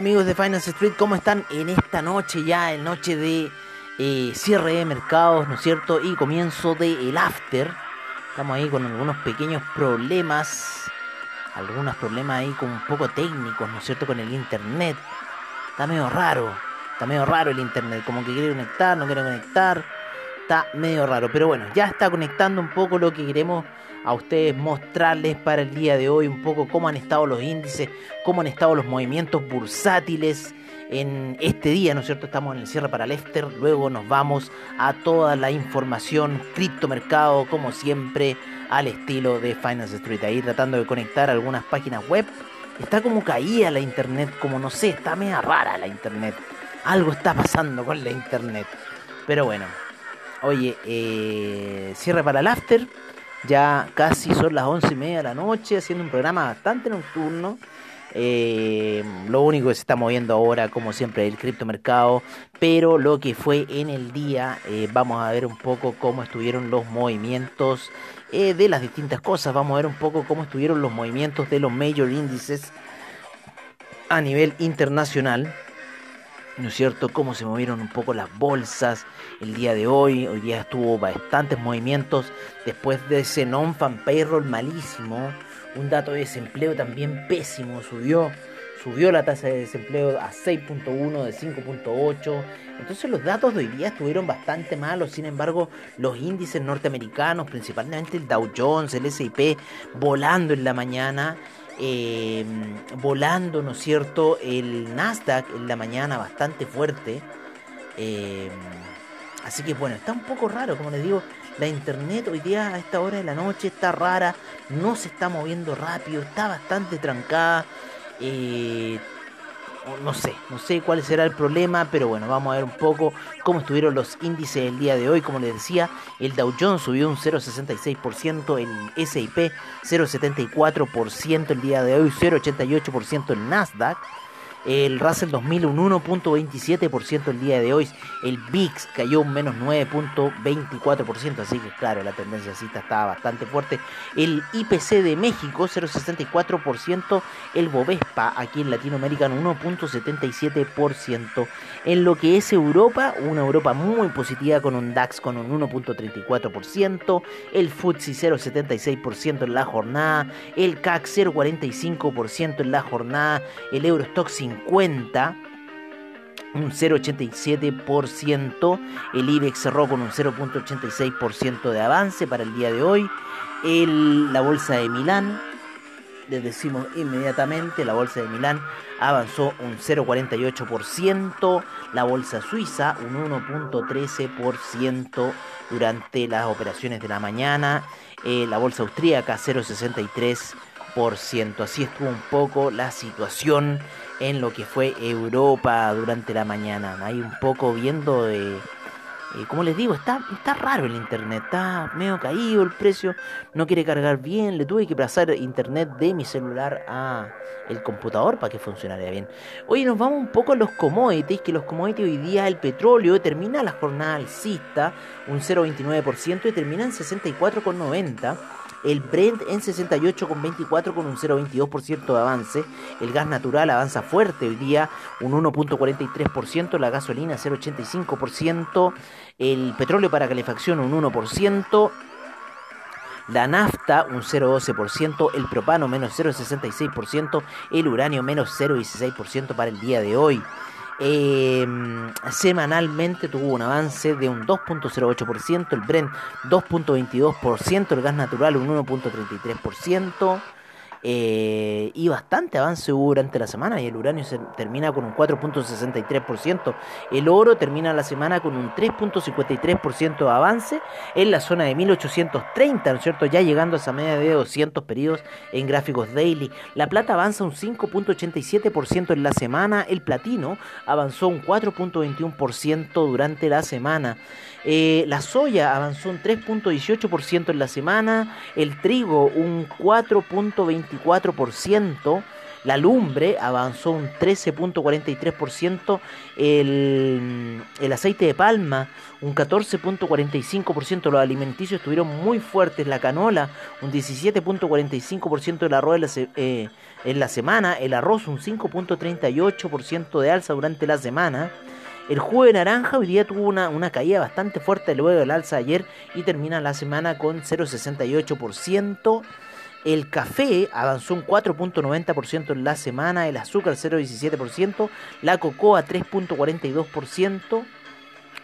Amigos de Finance Street, ¿cómo están en esta noche ya, en noche de eh, cierre de mercados, ¿no es cierto? Y comienzo de el after. Estamos ahí con algunos pequeños problemas, algunos problemas ahí con un poco técnicos, ¿no es cierto? Con el internet. Está medio raro, está medio raro el internet, como que quiere conectar, no quiere conectar. Está medio raro, pero bueno, ya está conectando un poco lo que queremos a ustedes mostrarles para el día de hoy un poco cómo han estado los índices, cómo han estado los movimientos bursátiles en este día, ¿no es cierto? Estamos en el cierre para Lester, luego nos vamos a toda la información criptomercado, como siempre, al estilo de Finance Street, ahí tratando de conectar algunas páginas web. Está como caída la internet, como no sé, está media rara la internet. Algo está pasando con la internet. Pero bueno, oye, eh, cierre para el after ya casi son las once y media de la noche, haciendo un programa bastante nocturno. Eh, lo único que se está moviendo ahora, como siempre, el criptomercado. Pero lo que fue en el día, eh, vamos a ver un poco cómo estuvieron los movimientos eh, de las distintas cosas. Vamos a ver un poco cómo estuvieron los movimientos de los major índices a nivel internacional. ¿No es cierto? Cómo se movieron un poco las bolsas el día de hoy. Hoy día estuvo bastantes movimientos después de ese non-fan payroll malísimo. Un dato de desempleo también pésimo, subió. Subió la tasa de desempleo a 6.1 de 5.8. Entonces los datos de hoy día estuvieron bastante malos. Sin embargo, los índices norteamericanos, principalmente el Dow Jones, el S&P, volando en la mañana. Eh, volando, ¿no es cierto? El Nasdaq en la mañana bastante fuerte. Eh, así que bueno, está un poco raro, como les digo, la internet hoy día a esta hora de la noche está rara, no se está moviendo rápido, está bastante trancada. Eh, no sé, no sé cuál será el problema, pero bueno, vamos a ver un poco cómo estuvieron los índices el día de hoy. Como les decía, el Dow Jones subió un 0,66%, el S&P 0,74% el día de hoy, 0,88% el Nasdaq. El Russell 2000 un 1.27% el día de hoy. El VIX cayó un menos 9.24%. Así que claro, la tendencia cita estaba bastante fuerte. El IPC de México 0.64%. El Bovespa aquí en Latinoamérica 1.77%. En lo que es Europa, una Europa muy positiva con un DAX con un 1.34%. El FTSE 0.76% en la jornada. El CAC 0.45% en la jornada. El Eurostock 50 un 0,87%. El IBEX cerró con un 0,86% de avance para el día de hoy. La bolsa de Milán, les decimos inmediatamente, la bolsa de Milán avanzó un 0,48%. La bolsa suiza un 1,13% durante las operaciones de la mañana. Eh, la bolsa austríaca 0,63%. Así estuvo un poco la situación en lo que fue Europa durante la mañana. Ahí un poco viendo de... Eh, como les digo, está, está raro el internet, está medio caído el precio, no quiere cargar bien, le tuve que pasar internet de mi celular a el computador para que funcionara bien. Hoy nos vamos un poco a los commodities, que los commodities hoy día el petróleo termina la jornada alcista, un 0,29% y termina en 64,90% el Brent en 68,24 con un 0,22% de avance, el gas natural avanza fuerte hoy día un 1,43%, la gasolina 0,85%, el petróleo para calefacción un 1%, la nafta un 0,12%, el propano menos 0,66%, el uranio menos 0,16% para el día de hoy. Em, semanalmente tuvo un avance de un 2.08%, el Brent 2.22%, el gas natural un 1.33%. Eh, y bastante avance durante la semana y el uranio termina con un 4.63%. El oro termina la semana con un 3.53% de avance en la zona de 1830, ¿no es cierto? Ya llegando a esa media de 200 periodos en gráficos daily. La plata avanza un 5.87% en la semana. El platino avanzó un 4.21% durante la semana. Eh, la soya avanzó un 3.18% en la semana. El trigo un 4.24%. La lumbre avanzó un 13.43%, el, el aceite de palma un 14.45%, los alimenticios estuvieron muy fuertes, la canola un 17.45% del arroz eh, en la semana, el arroz un 5.38% de alza durante la semana. El jugo de naranja hoy día tuvo una, una caída bastante fuerte luego del alza ayer y termina la semana con 0,68%. El café avanzó un 4.90% en la semana, el azúcar 0.17%, la cocoa 3.42%,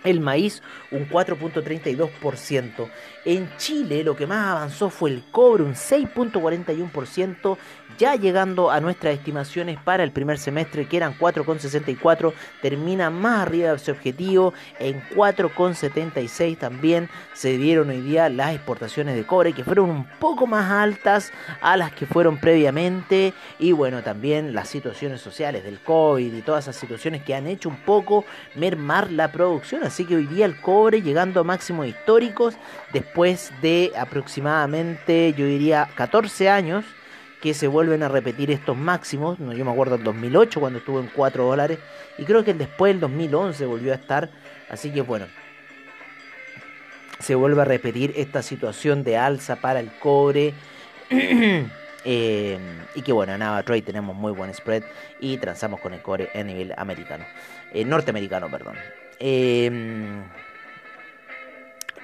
el maíz un 4.32%. En Chile lo que más avanzó fue el cobre un 6.41%, ya llegando a nuestras estimaciones para el primer semestre que eran 4,64, termina más arriba de ese objetivo, en 4,76 también se dieron hoy día las exportaciones de cobre que fueron un poco más altas a las que fueron previamente. Y bueno también las situaciones sociales del COVID y todas esas situaciones que han hecho un poco mermar la producción, que hoy día el cobre llegando a máximos históricos después de aproximadamente yo diría 14 años que se vuelven a repetir estos máximos. Yo me acuerdo del 2008 cuando estuvo en 4 dólares y creo que después del 2011 volvió a estar. Así que bueno, se vuelve a repetir esta situación de alza para el cobre. Eh, y que bueno, en Avatrade tenemos muy buen spread y transamos con el cobre a nivel americano, eh, norteamericano, perdón. Eh,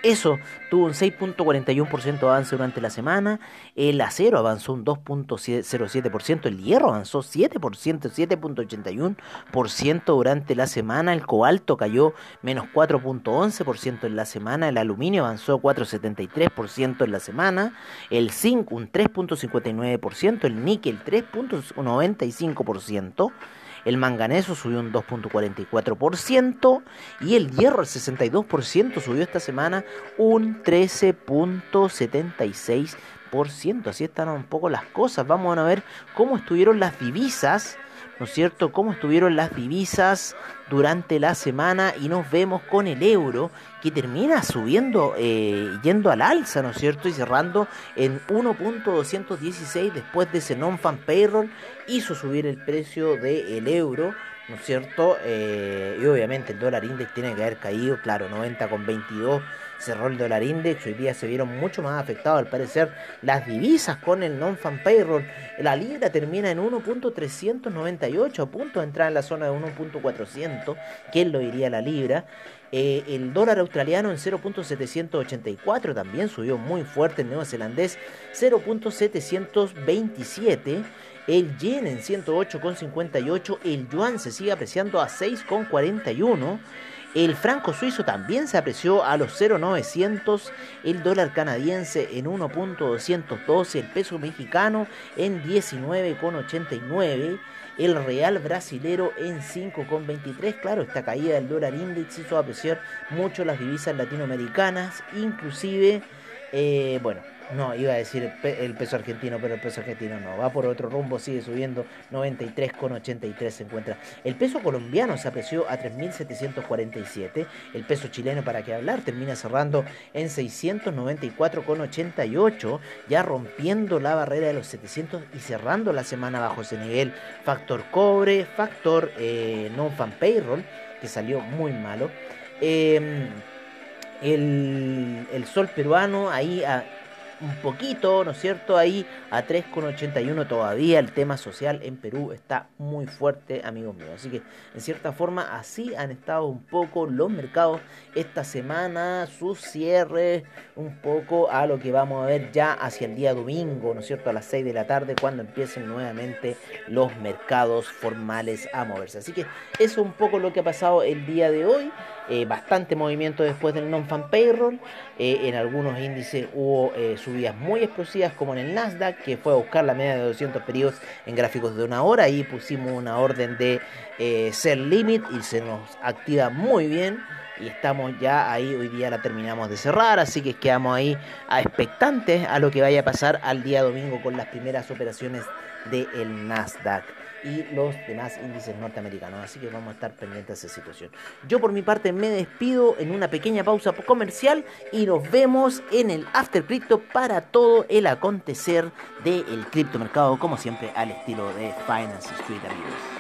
eso tuvo un 6.41% de avance durante la semana, el acero avanzó un 2.07%, el hierro avanzó 7%, 7.81% durante la semana, el cobalto cayó menos 4.11% en la semana, el aluminio avanzó 4.73% en la semana, el zinc un 3.59%, el níquel 3.95%, el manganeso subió un 2.44% y el hierro el 62% subió esta semana un 13.76%. Así están un poco las cosas. Vamos a ver cómo estuvieron las divisas ¿no es cierto?, cómo estuvieron las divisas durante la semana y nos vemos con el euro que termina subiendo, eh, yendo al alza, ¿no es cierto?, y cerrando en 1.216 después de ese non-fan payroll, hizo subir el precio del euro. ¿No es cierto? Eh, y obviamente el dólar index tiene que haber caído, claro, 90,22 cerró el dólar index, hoy día se vieron mucho más afectados al parecer las divisas con el non-fan payroll. La libra termina en 1.398, a punto de entrar en la zona de 1.400, ¿quién lo diría la libra? Eh, el dólar australiano en 0.784 también subió muy fuerte, el neozelandés 0.727. El yen en 108,58, el yuan se sigue apreciando a 6,41. El franco suizo también se apreció a los 0,900, el dólar canadiense en 1.212, el peso mexicano en 19,89, el real brasilero en 5,23. Claro, esta caída del dólar índice hizo apreciar mucho las divisas latinoamericanas, inclusive, eh, bueno, no, iba a decir el peso argentino, pero el peso argentino no. Va por otro rumbo, sigue subiendo. 93,83 se encuentra. El peso colombiano se apreció a 3.747. El peso chileno, para qué hablar, termina cerrando en 694,88. Ya rompiendo la barrera de los 700 y cerrando la semana bajo ese nivel. Factor cobre, factor eh, non-fan payroll, que salió muy malo. Em, el, el sol peruano ahí a un poquito, ¿no es cierto? Ahí a 3,81 todavía el tema social en Perú está muy fuerte, amigos míos. Así que en cierta forma así han estado un poco los mercados esta semana, sus cierres, un poco a lo que vamos a ver ya hacia el día domingo, ¿no es cierto? A las 6 de la tarde cuando empiecen nuevamente los mercados formales a moverse. Así que eso es un poco lo que ha pasado el día de hoy. Eh, bastante movimiento después del non-fan payroll. Eh, en algunos índices hubo eh, subidas muy explosivas, como en el Nasdaq, que fue a buscar la media de 200 periodos en gráficos de una hora. Ahí pusimos una orden de sell limit y se nos activa muy bien. Y estamos ya ahí, hoy día la terminamos de cerrar, así que quedamos ahí a expectantes a lo que vaya a pasar al día domingo con las primeras operaciones del Nasdaq. Y los demás índices norteamericanos. Así que vamos a estar pendientes de esa situación. Yo por mi parte me despido en una pequeña pausa comercial y nos vemos en el After Crypto para todo el acontecer del criptomercado, como siempre al estilo de Finance Street amigos.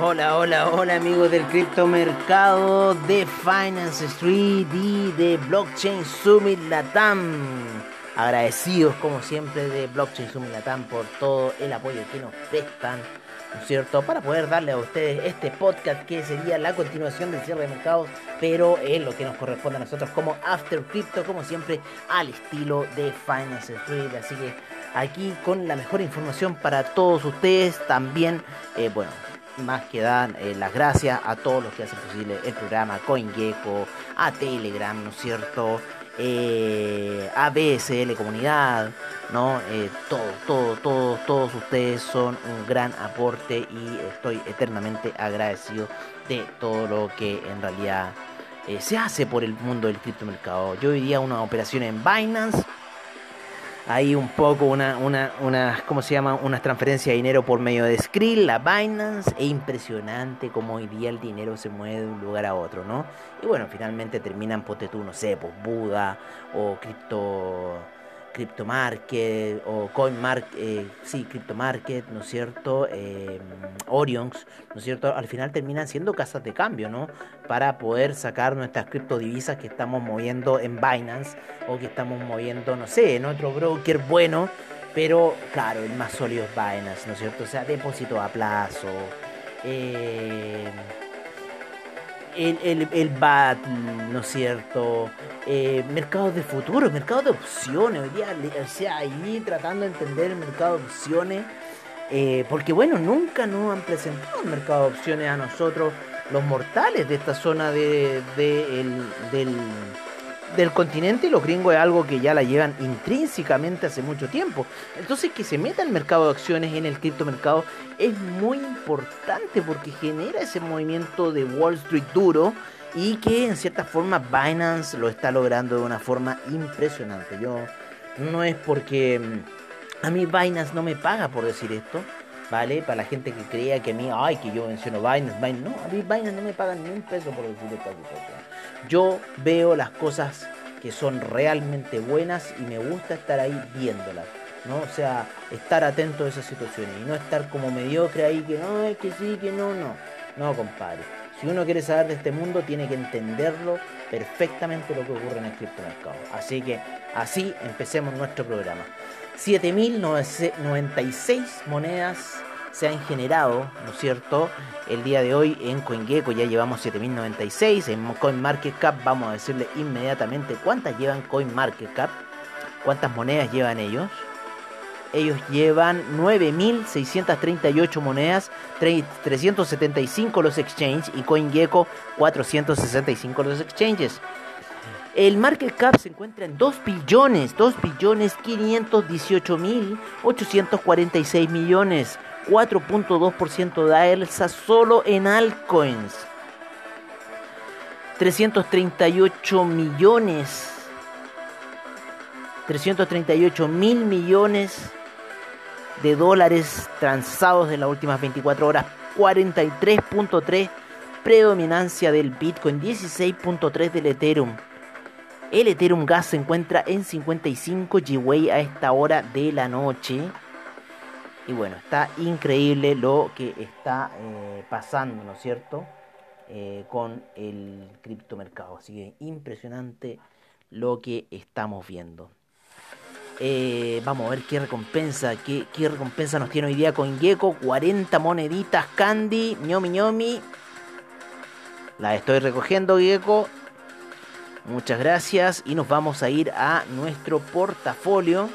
Hola, hola amigos del criptomercado de Finance Street y de Blockchain Summit Latam. Agradecidos como siempre de Blockchain Summit Latam por todo el apoyo que nos prestan, ¿no es cierto? Para poder darle a ustedes este podcast que sería la continuación del cierre de mercados, pero es lo que nos corresponde a nosotros como After Crypto, como siempre, al estilo de Finance Street. Así que aquí con la mejor información para todos ustedes, también, eh, bueno más que dar eh, las gracias a todos los que hacen posible el programa, CoinGecko, a Telegram, ¿no es cierto? Eh, a BSL Comunidad, ¿no? Eh, todo, todo, todo, todos ustedes son un gran aporte y estoy eternamente agradecido de todo lo que en realidad se hace por el mundo del criptomercado. Yo hoy una operación en Binance hay un poco una, una, una, ¿cómo se llama? Una transferencia de dinero por medio de Skrill, la Binance. Es impresionante cómo hoy día el dinero se mueve de un lugar a otro, ¿no? Y bueno, finalmente terminan, pote tú, no sé, pues Buda o cripto Market o CoinMarket, eh, sí, Market, ¿no es cierto? Eh, Orions, ¿no es cierto? Al final terminan siendo casas de cambio, ¿no? Para poder sacar nuestras criptodivisas que estamos moviendo en Binance o que estamos moviendo, no sé, en otro broker bueno, pero claro, el más sólido es Binance, ¿no es cierto? O sea, depósito a plazo. Eh, el, el, el BAT, ¿no es cierto? Eh, mercados de futuro, mercados de opciones. Hoy día, o sea, ahí tratando de entender el mercado de opciones. Eh, porque bueno, nunca nos han presentado el mercado de opciones a nosotros, los mortales de esta zona de, del, del continente y los gringos es algo que ya la llevan intrínsecamente hace mucho tiempo. Entonces que se meta el mercado de acciones en el criptomercado es muy importante porque genera ese movimiento de Wall Street duro y que en cierta forma Binance lo está logrando de una forma impresionante. Yo no es porque mm, a mí Binance no me paga por decir esto. ¿Vale? Para la gente que crea que a mí, ay, que yo menciono Binance, Binance, no, a mí Binance no me paga ni un peso por decir esta situación. Yo veo las cosas que son realmente buenas y me gusta estar ahí viéndolas. ¿no? O sea, estar atento a esas situaciones y no estar como mediocre ahí que no, es que sí, que no, no. No, compadre. Si uno quiere saber de este mundo, tiene que entenderlo perfectamente lo que ocurre en el criptomercado. Así que así empecemos nuestro programa. 7.096 monedas se han generado, ¿no es cierto? El día de hoy en CoinGecko ya llevamos 7096, en CoinMarketCap vamos a decirle inmediatamente cuántas llevan CoinMarketCap, cuántas monedas llevan ellos. Ellos llevan 9.638 monedas, 375 los exchanges y CoinGecko 465 los exchanges. El market cap se encuentra en 2 billones, 2 billones 518 mil 846 millones. 4.2% de alza solo en altcoins. 338 millones. 338 mil millones de dólares transados en las últimas 24 horas. 43.3 predominancia del Bitcoin. 16.3 del Ethereum. El Ethereum Gas se encuentra en 55 GWay a esta hora de la noche. Y bueno, está increíble lo que está eh, pasando, ¿no es cierto? Eh, con el criptomercado. Así que impresionante lo que estamos viendo. Eh, vamos a ver qué recompensa, qué, recompensa nos tiene hoy día con Gecko. 40 moneditas candy, ñomi ñomi. La estoy recogiendo, Gecko. Muchas gracias. Y nos vamos a ir a nuestro portafolio.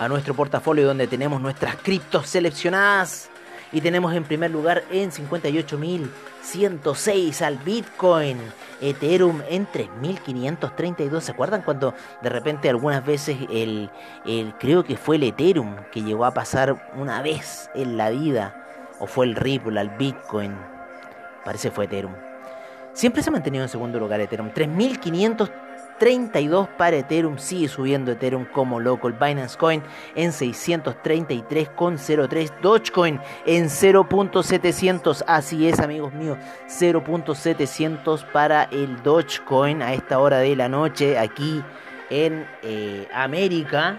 A nuestro portafolio donde tenemos nuestras criptos seleccionadas. Y tenemos en primer lugar en 58.106 al Bitcoin. Ethereum en 3.532. ¿Se acuerdan cuando de repente algunas veces el, el, creo que fue el Ethereum que llegó a pasar una vez en la vida? O fue el Ripple al Bitcoin. Parece fue Ethereum. Siempre se ha mantenido en segundo lugar Ethereum. 3.532 para Ethereum. Sigue subiendo Ethereum como local. Binance Coin en 633,03. Dogecoin en 0.700. Así es, amigos míos. 0.700 para el Dogecoin a esta hora de la noche aquí en eh, América.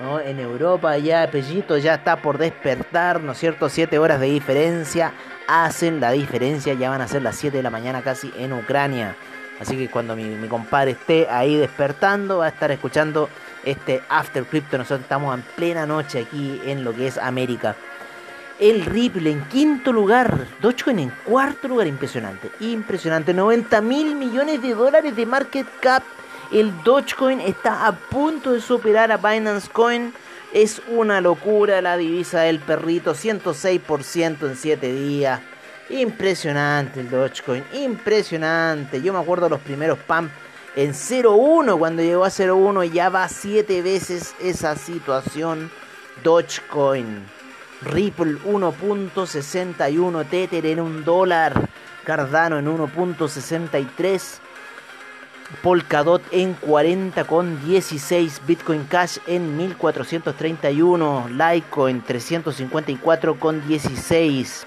¿no? En Europa ya Pellito ya está por despertar, ¿no es cierto? 7 horas de diferencia hacen la diferencia, ya van a ser las 7 de la mañana casi en Ucrania. Así que cuando mi, compadre esté ahí despertando, va a estar escuchando este After Crypto. Nosotros estamos en plena noche aquí en lo que es América. El Ripple en quinto lugar, Dogecoin en cuarto lugar, impresionante, impresionante, 90 mil millones de dólares de market cap el Dogecoin está a punto de superar a Binance Coin. Es una locura la divisa del perrito, 106% en 7 días. Impresionante el Dogecoin, impresionante. Yo me acuerdo los primeros pump en 0.1 cuando llegó a 0.1 ya va 7 veces esa situación. Dogecoin, Ripple 1.61, Tether en un dólar, Cardano en 1.63. Polkadot en 40 con 16, Bitcoin Cash en 1431, Litecoin 354 con 16,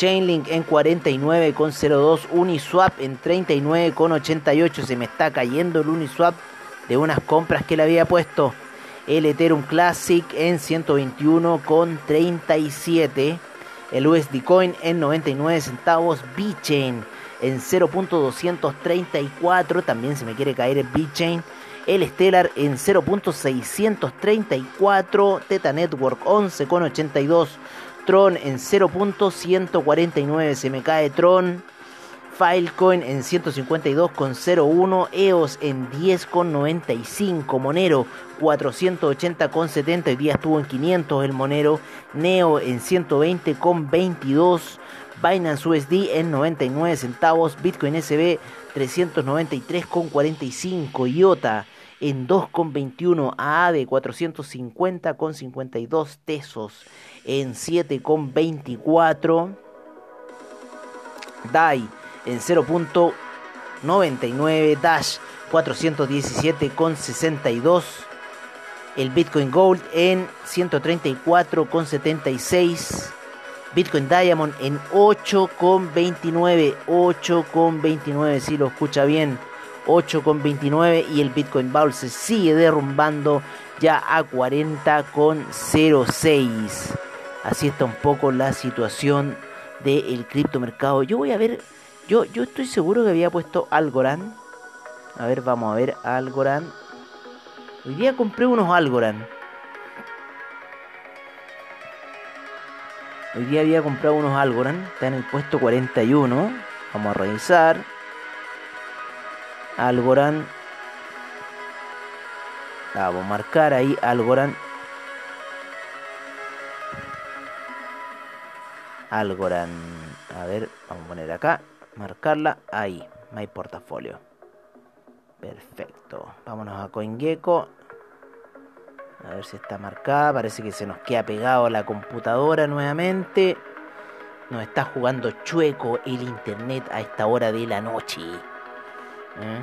Chainlink en 49 con 02, Uniswap en 39 con 88, se me está cayendo el Uniswap de unas compras que le había puesto, el Ethereum Classic en 121 con 37, el USD Coin en 99 centavos, BitChain en 0.234. También se me quiere caer el BitChain. El Stellar en 0.634. Teta Network 11.82. Tron en 0.149. Se me cae Tron. Filecoin en 152,01, EOS en 10,95, Monero 480,70, hoy día estuvo en 500 el Monero, Neo en 120,22, Binance USD en 99 centavos, Bitcoin SB 393,45, IOTA en 2,21, AAD 450,52 tesos en 7,24, DAI en 0.99, Dash 417,62, el Bitcoin Gold en 134,76, Bitcoin Diamond en 8,29. 8,29. Si lo escucha bien. 8,29. Y el Bitcoin Bowl se sigue derrumbando ya a 40,06. Así está un poco la situación del criptomercado. Yo voy a ver. Yo, yo estoy seguro que había puesto Algorand. A ver, vamos a ver Algorand. Hoy día compré unos Algorand. Hoy día había comprado unos Algorand, está en el puesto 41. Vamos a revisar. Algorand. Vamos a marcar ahí Algorand. Algorand. A ver, vamos a poner acá. Marcarla ahí. My portafolio. Perfecto. Vámonos a CoinGecko. A ver si está marcada. Parece que se nos queda pegado la computadora nuevamente. Nos está jugando chueco el internet a esta hora de la noche. ¿Eh?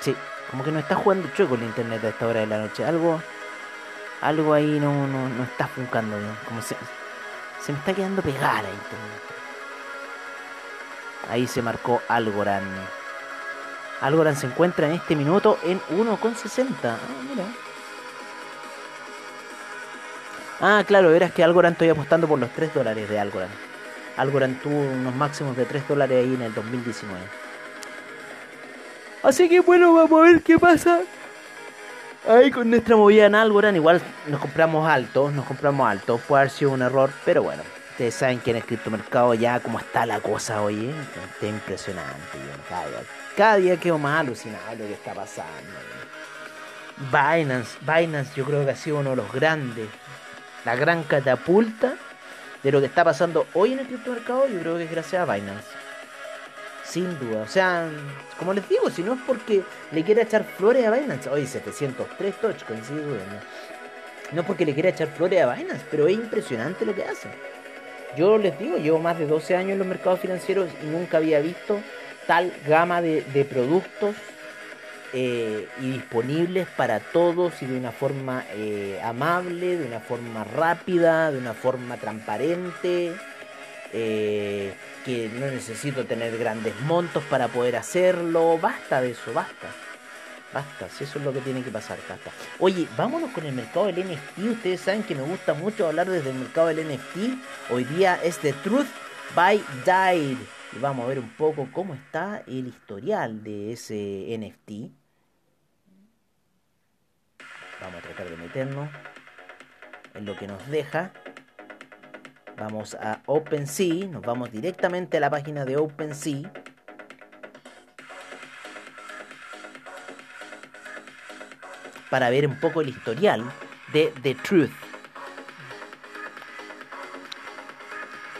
Sí, como que no está jugando chueco el internet a esta hora de la noche. Algo, algo ahí no, no, no está funcando bien. Como se, se me está quedando pegada la internet. Ahí se marcó Algorand. Algorand se encuentra en este minuto en 1,60. Ah, mira. Ah, claro, verás que Algorand estoy apostando por los 3 dólares de Algorand. Algorand tuvo unos máximos de 3 dólares ahí en el 2019. Así que bueno, vamos a ver qué pasa. Ahí con nuestra movida en Algorand, igual nos compramos alto, nos compramos alto. Puede haber sido un error, pero bueno. Ustedes saben que en el criptomercado ya como está la cosa hoy, ¿eh? está impresionante. Cada día, cada día quedo más alucinado lo que está pasando. Binance, Binance yo creo que ha sido uno de los grandes, la gran catapulta de lo que está pasando hoy en el criptomercado, yo creo que es gracias a Binance. Sin duda. O sea, como les digo, si no es porque le quiera echar flores a Binance. Hoy 703 touch, coincido. No es porque le quiera echar flores a Binance, pero es impresionante lo que hace. Yo les digo, llevo más de 12 años en los mercados financieros y nunca había visto tal gama de, productos eh, y disponibles para todos y de una forma eh, amable, de una forma rápida, de una forma transparente. Eh, que no necesito tener grandes montos para poder hacerlo. Basta de eso, basta. Basta, si eso es lo que tiene que pasar, basta. Oye, vámonos con el mercado del NFT. Ustedes saben que me gusta mucho hablar desde el mercado del NFT. Hoy día es The Truth by Died. Y vamos a ver un poco cómo está el historial de ese NFT. Vamos a tratar de meternos en lo que nos deja. Vamos a OpenSea, nos vamos directamente a la página de OpenSea. Para ver un poco el historial de The Truth.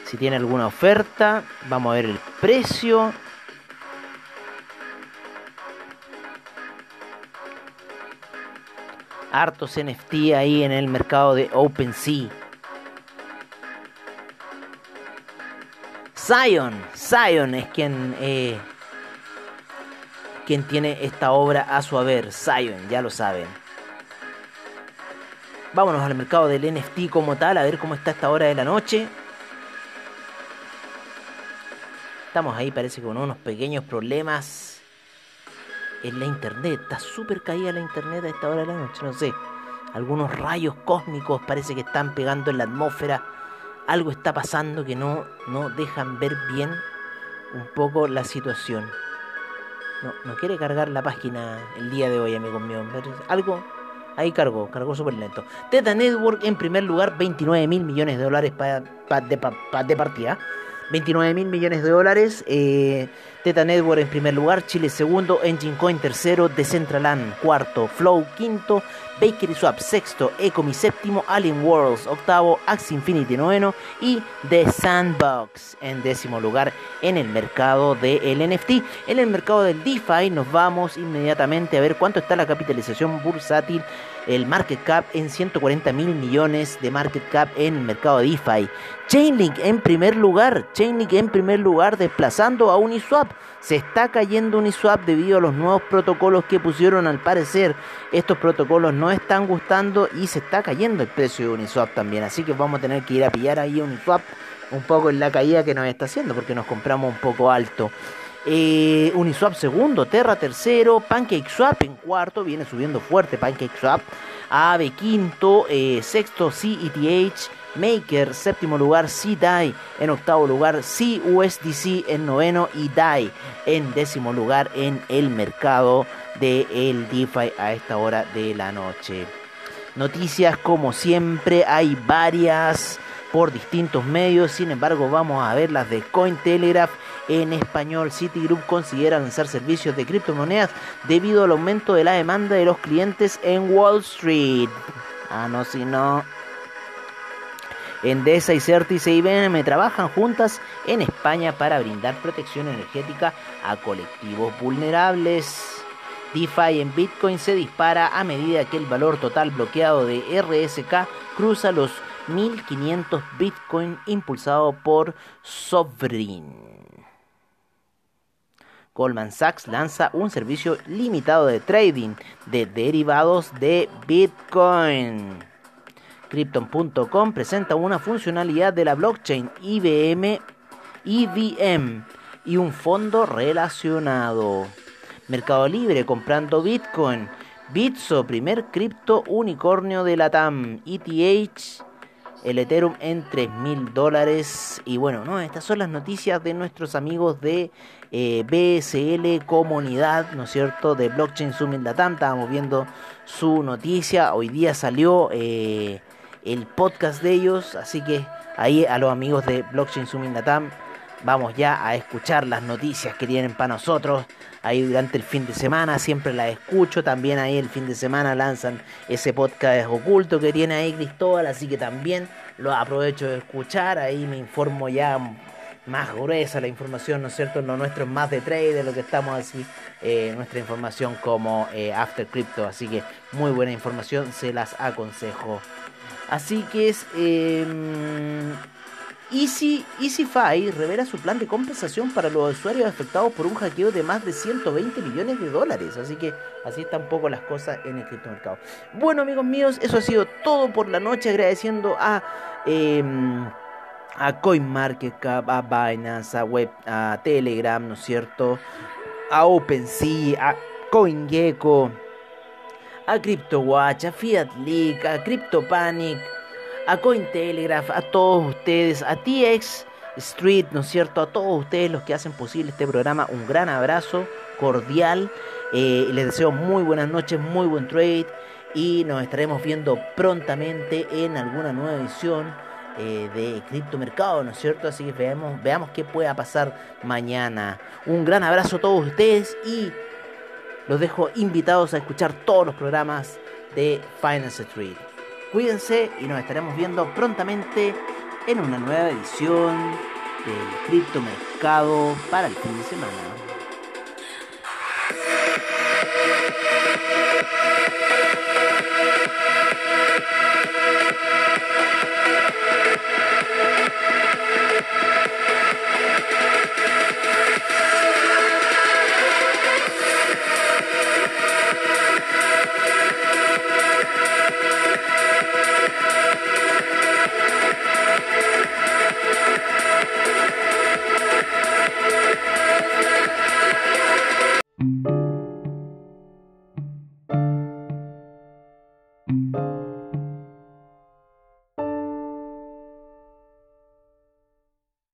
Si tiene alguna oferta, vamos a ver el precio. Hartos NFT ahí en el mercado de OpenSea. Zion, Zion es quien, eh, quien tiene esta obra a su haber. Zion, ya lo saben. Vámonos al mercado del NFT como tal, a ver cómo está esta hora de la noche. Estamos ahí, parece con unos pequeños problemas en la internet. Está súper caída la internet a esta hora de la noche, no sé. Algunos rayos cósmicos parece que están pegando en la atmósfera algo está pasando que no, no dejan ver bien un poco la situación. No, no quiere cargar la página el día de hoy, amigo mío. Algo ahí cargó, cargó súper lento. Teta Network en primer lugar, 29 mil millones de dólares de, de partida. 29 mil millones de dólares. Eh, Teta Network en primer lugar, Chile segundo, Engine Coin tercero, Decentraland cuarto, Flow quinto, Bakery Swap sexto, Ecomi séptimo, Alien Worlds octavo, Axie Infinity noveno y The Sandbox en décimo lugar en el mercado del NFT. En el mercado del DeFi nos vamos inmediatamente a ver cuánto está la capitalización bursátil el market cap en 140 mil millones de market cap en el mercado de DeFi. Chainlink en primer lugar, Chainlink en primer lugar desplazando a Uniswap. Se está cayendo Uniswap debido a los nuevos protocolos que pusieron al parecer. Estos protocolos no están gustando y se está cayendo el precio de Uniswap también. Así que vamos a tener que ir a pillar ahí Uniswap un poco en la caída que nos está haciendo porque nos compramos un poco alto. Eh, Uniswap segundo, Terra tercero, PancakeSwap en cuarto, viene subiendo fuerte PancakeSwap. Ave quinto, eh, sexto CETH, Maker séptimo lugar, C-DAI en octavo lugar, CUSDC en noveno y DAI en décimo lugar en el mercado del el DeFi a esta hora de la noche. Noticias como siempre, hay varias por distintos medios, sin embargo vamos a ver las de Cointelegraph en español. Citigroup considera lanzar servicios de criptomonedas debido al aumento de la demanda de los clientes en Wall Street. Ah, no, si no. Endesa y Certis e IBM trabajan juntas en España para brindar protección energética a colectivos vulnerables. DeFi en Bitcoin se dispara a medida que el valor total bloqueado de RSK cruza los 1500 Bitcoin impulsado por Sovereign. Goldman Sachs lanza un servicio limitado de trading de derivados de Bitcoin. Krypton.com presenta una funcionalidad de la blockchain IBM, IBM y un fondo relacionado. Mercado Libre comprando Bitcoin. Bitso, primer cripto unicornio de la TAM. ETH el Ethereum en 3 mil dólares. Y bueno, no, estas son las noticias de nuestros amigos de eh, BSL Comunidad, ¿no es cierto? De Blockchain Summit Latam. Estábamos viendo su noticia. Hoy día salió eh, el podcast de ellos. Así que ahí a los amigos de Blockchain Summit Latam. Vamos ya a escuchar las noticias que tienen para nosotros ahí durante el fin de semana, siempre la escucho, también ahí el fin de semana lanzan ese podcast oculto que tiene ahí Cristóbal, así que también lo aprovecho de escuchar, ahí me informo ya más gruesa la información, ¿no es cierto? Lo nuestro es más de trade, de lo que estamos así, eh, nuestra información como eh, After Crypto, así que muy buena información, se las aconsejo. Así que es... Eh, Easy, EasyFi revela su plan de compensación para los usuarios afectados por un hackeo de más de 120 millones de dólares. Así que así están un poco las cosas en el criptomercado. Bueno, amigos míos, eso ha sido todo por la noche. Agradeciendo a. Em, a CoinMarketCap, a Binance, a, Web, a Telegram, ¿no es cierto? A OpenSea, a CoinGecko, a CryptoWatch, a FiatLeak, a CryptoPanic a Cointelegraph, a todos ustedes, a TX Street, ¿no es cierto? A todos ustedes los que hacen posible este programa, un gran abrazo cordial. Eh, les deseo muy buenas noches, muy buen trade y nos estaremos viendo prontamente en alguna nueva edición eh, de criptomercado, ¿no es cierto? Así que veamos, veamos qué pueda pasar mañana. Un gran abrazo a todos ustedes y los dejo invitados a escuchar todos los programas de Finance Street. Cuídense y nos estaremos viendo prontamente en una nueva edición del criptomercado para el fin de semana.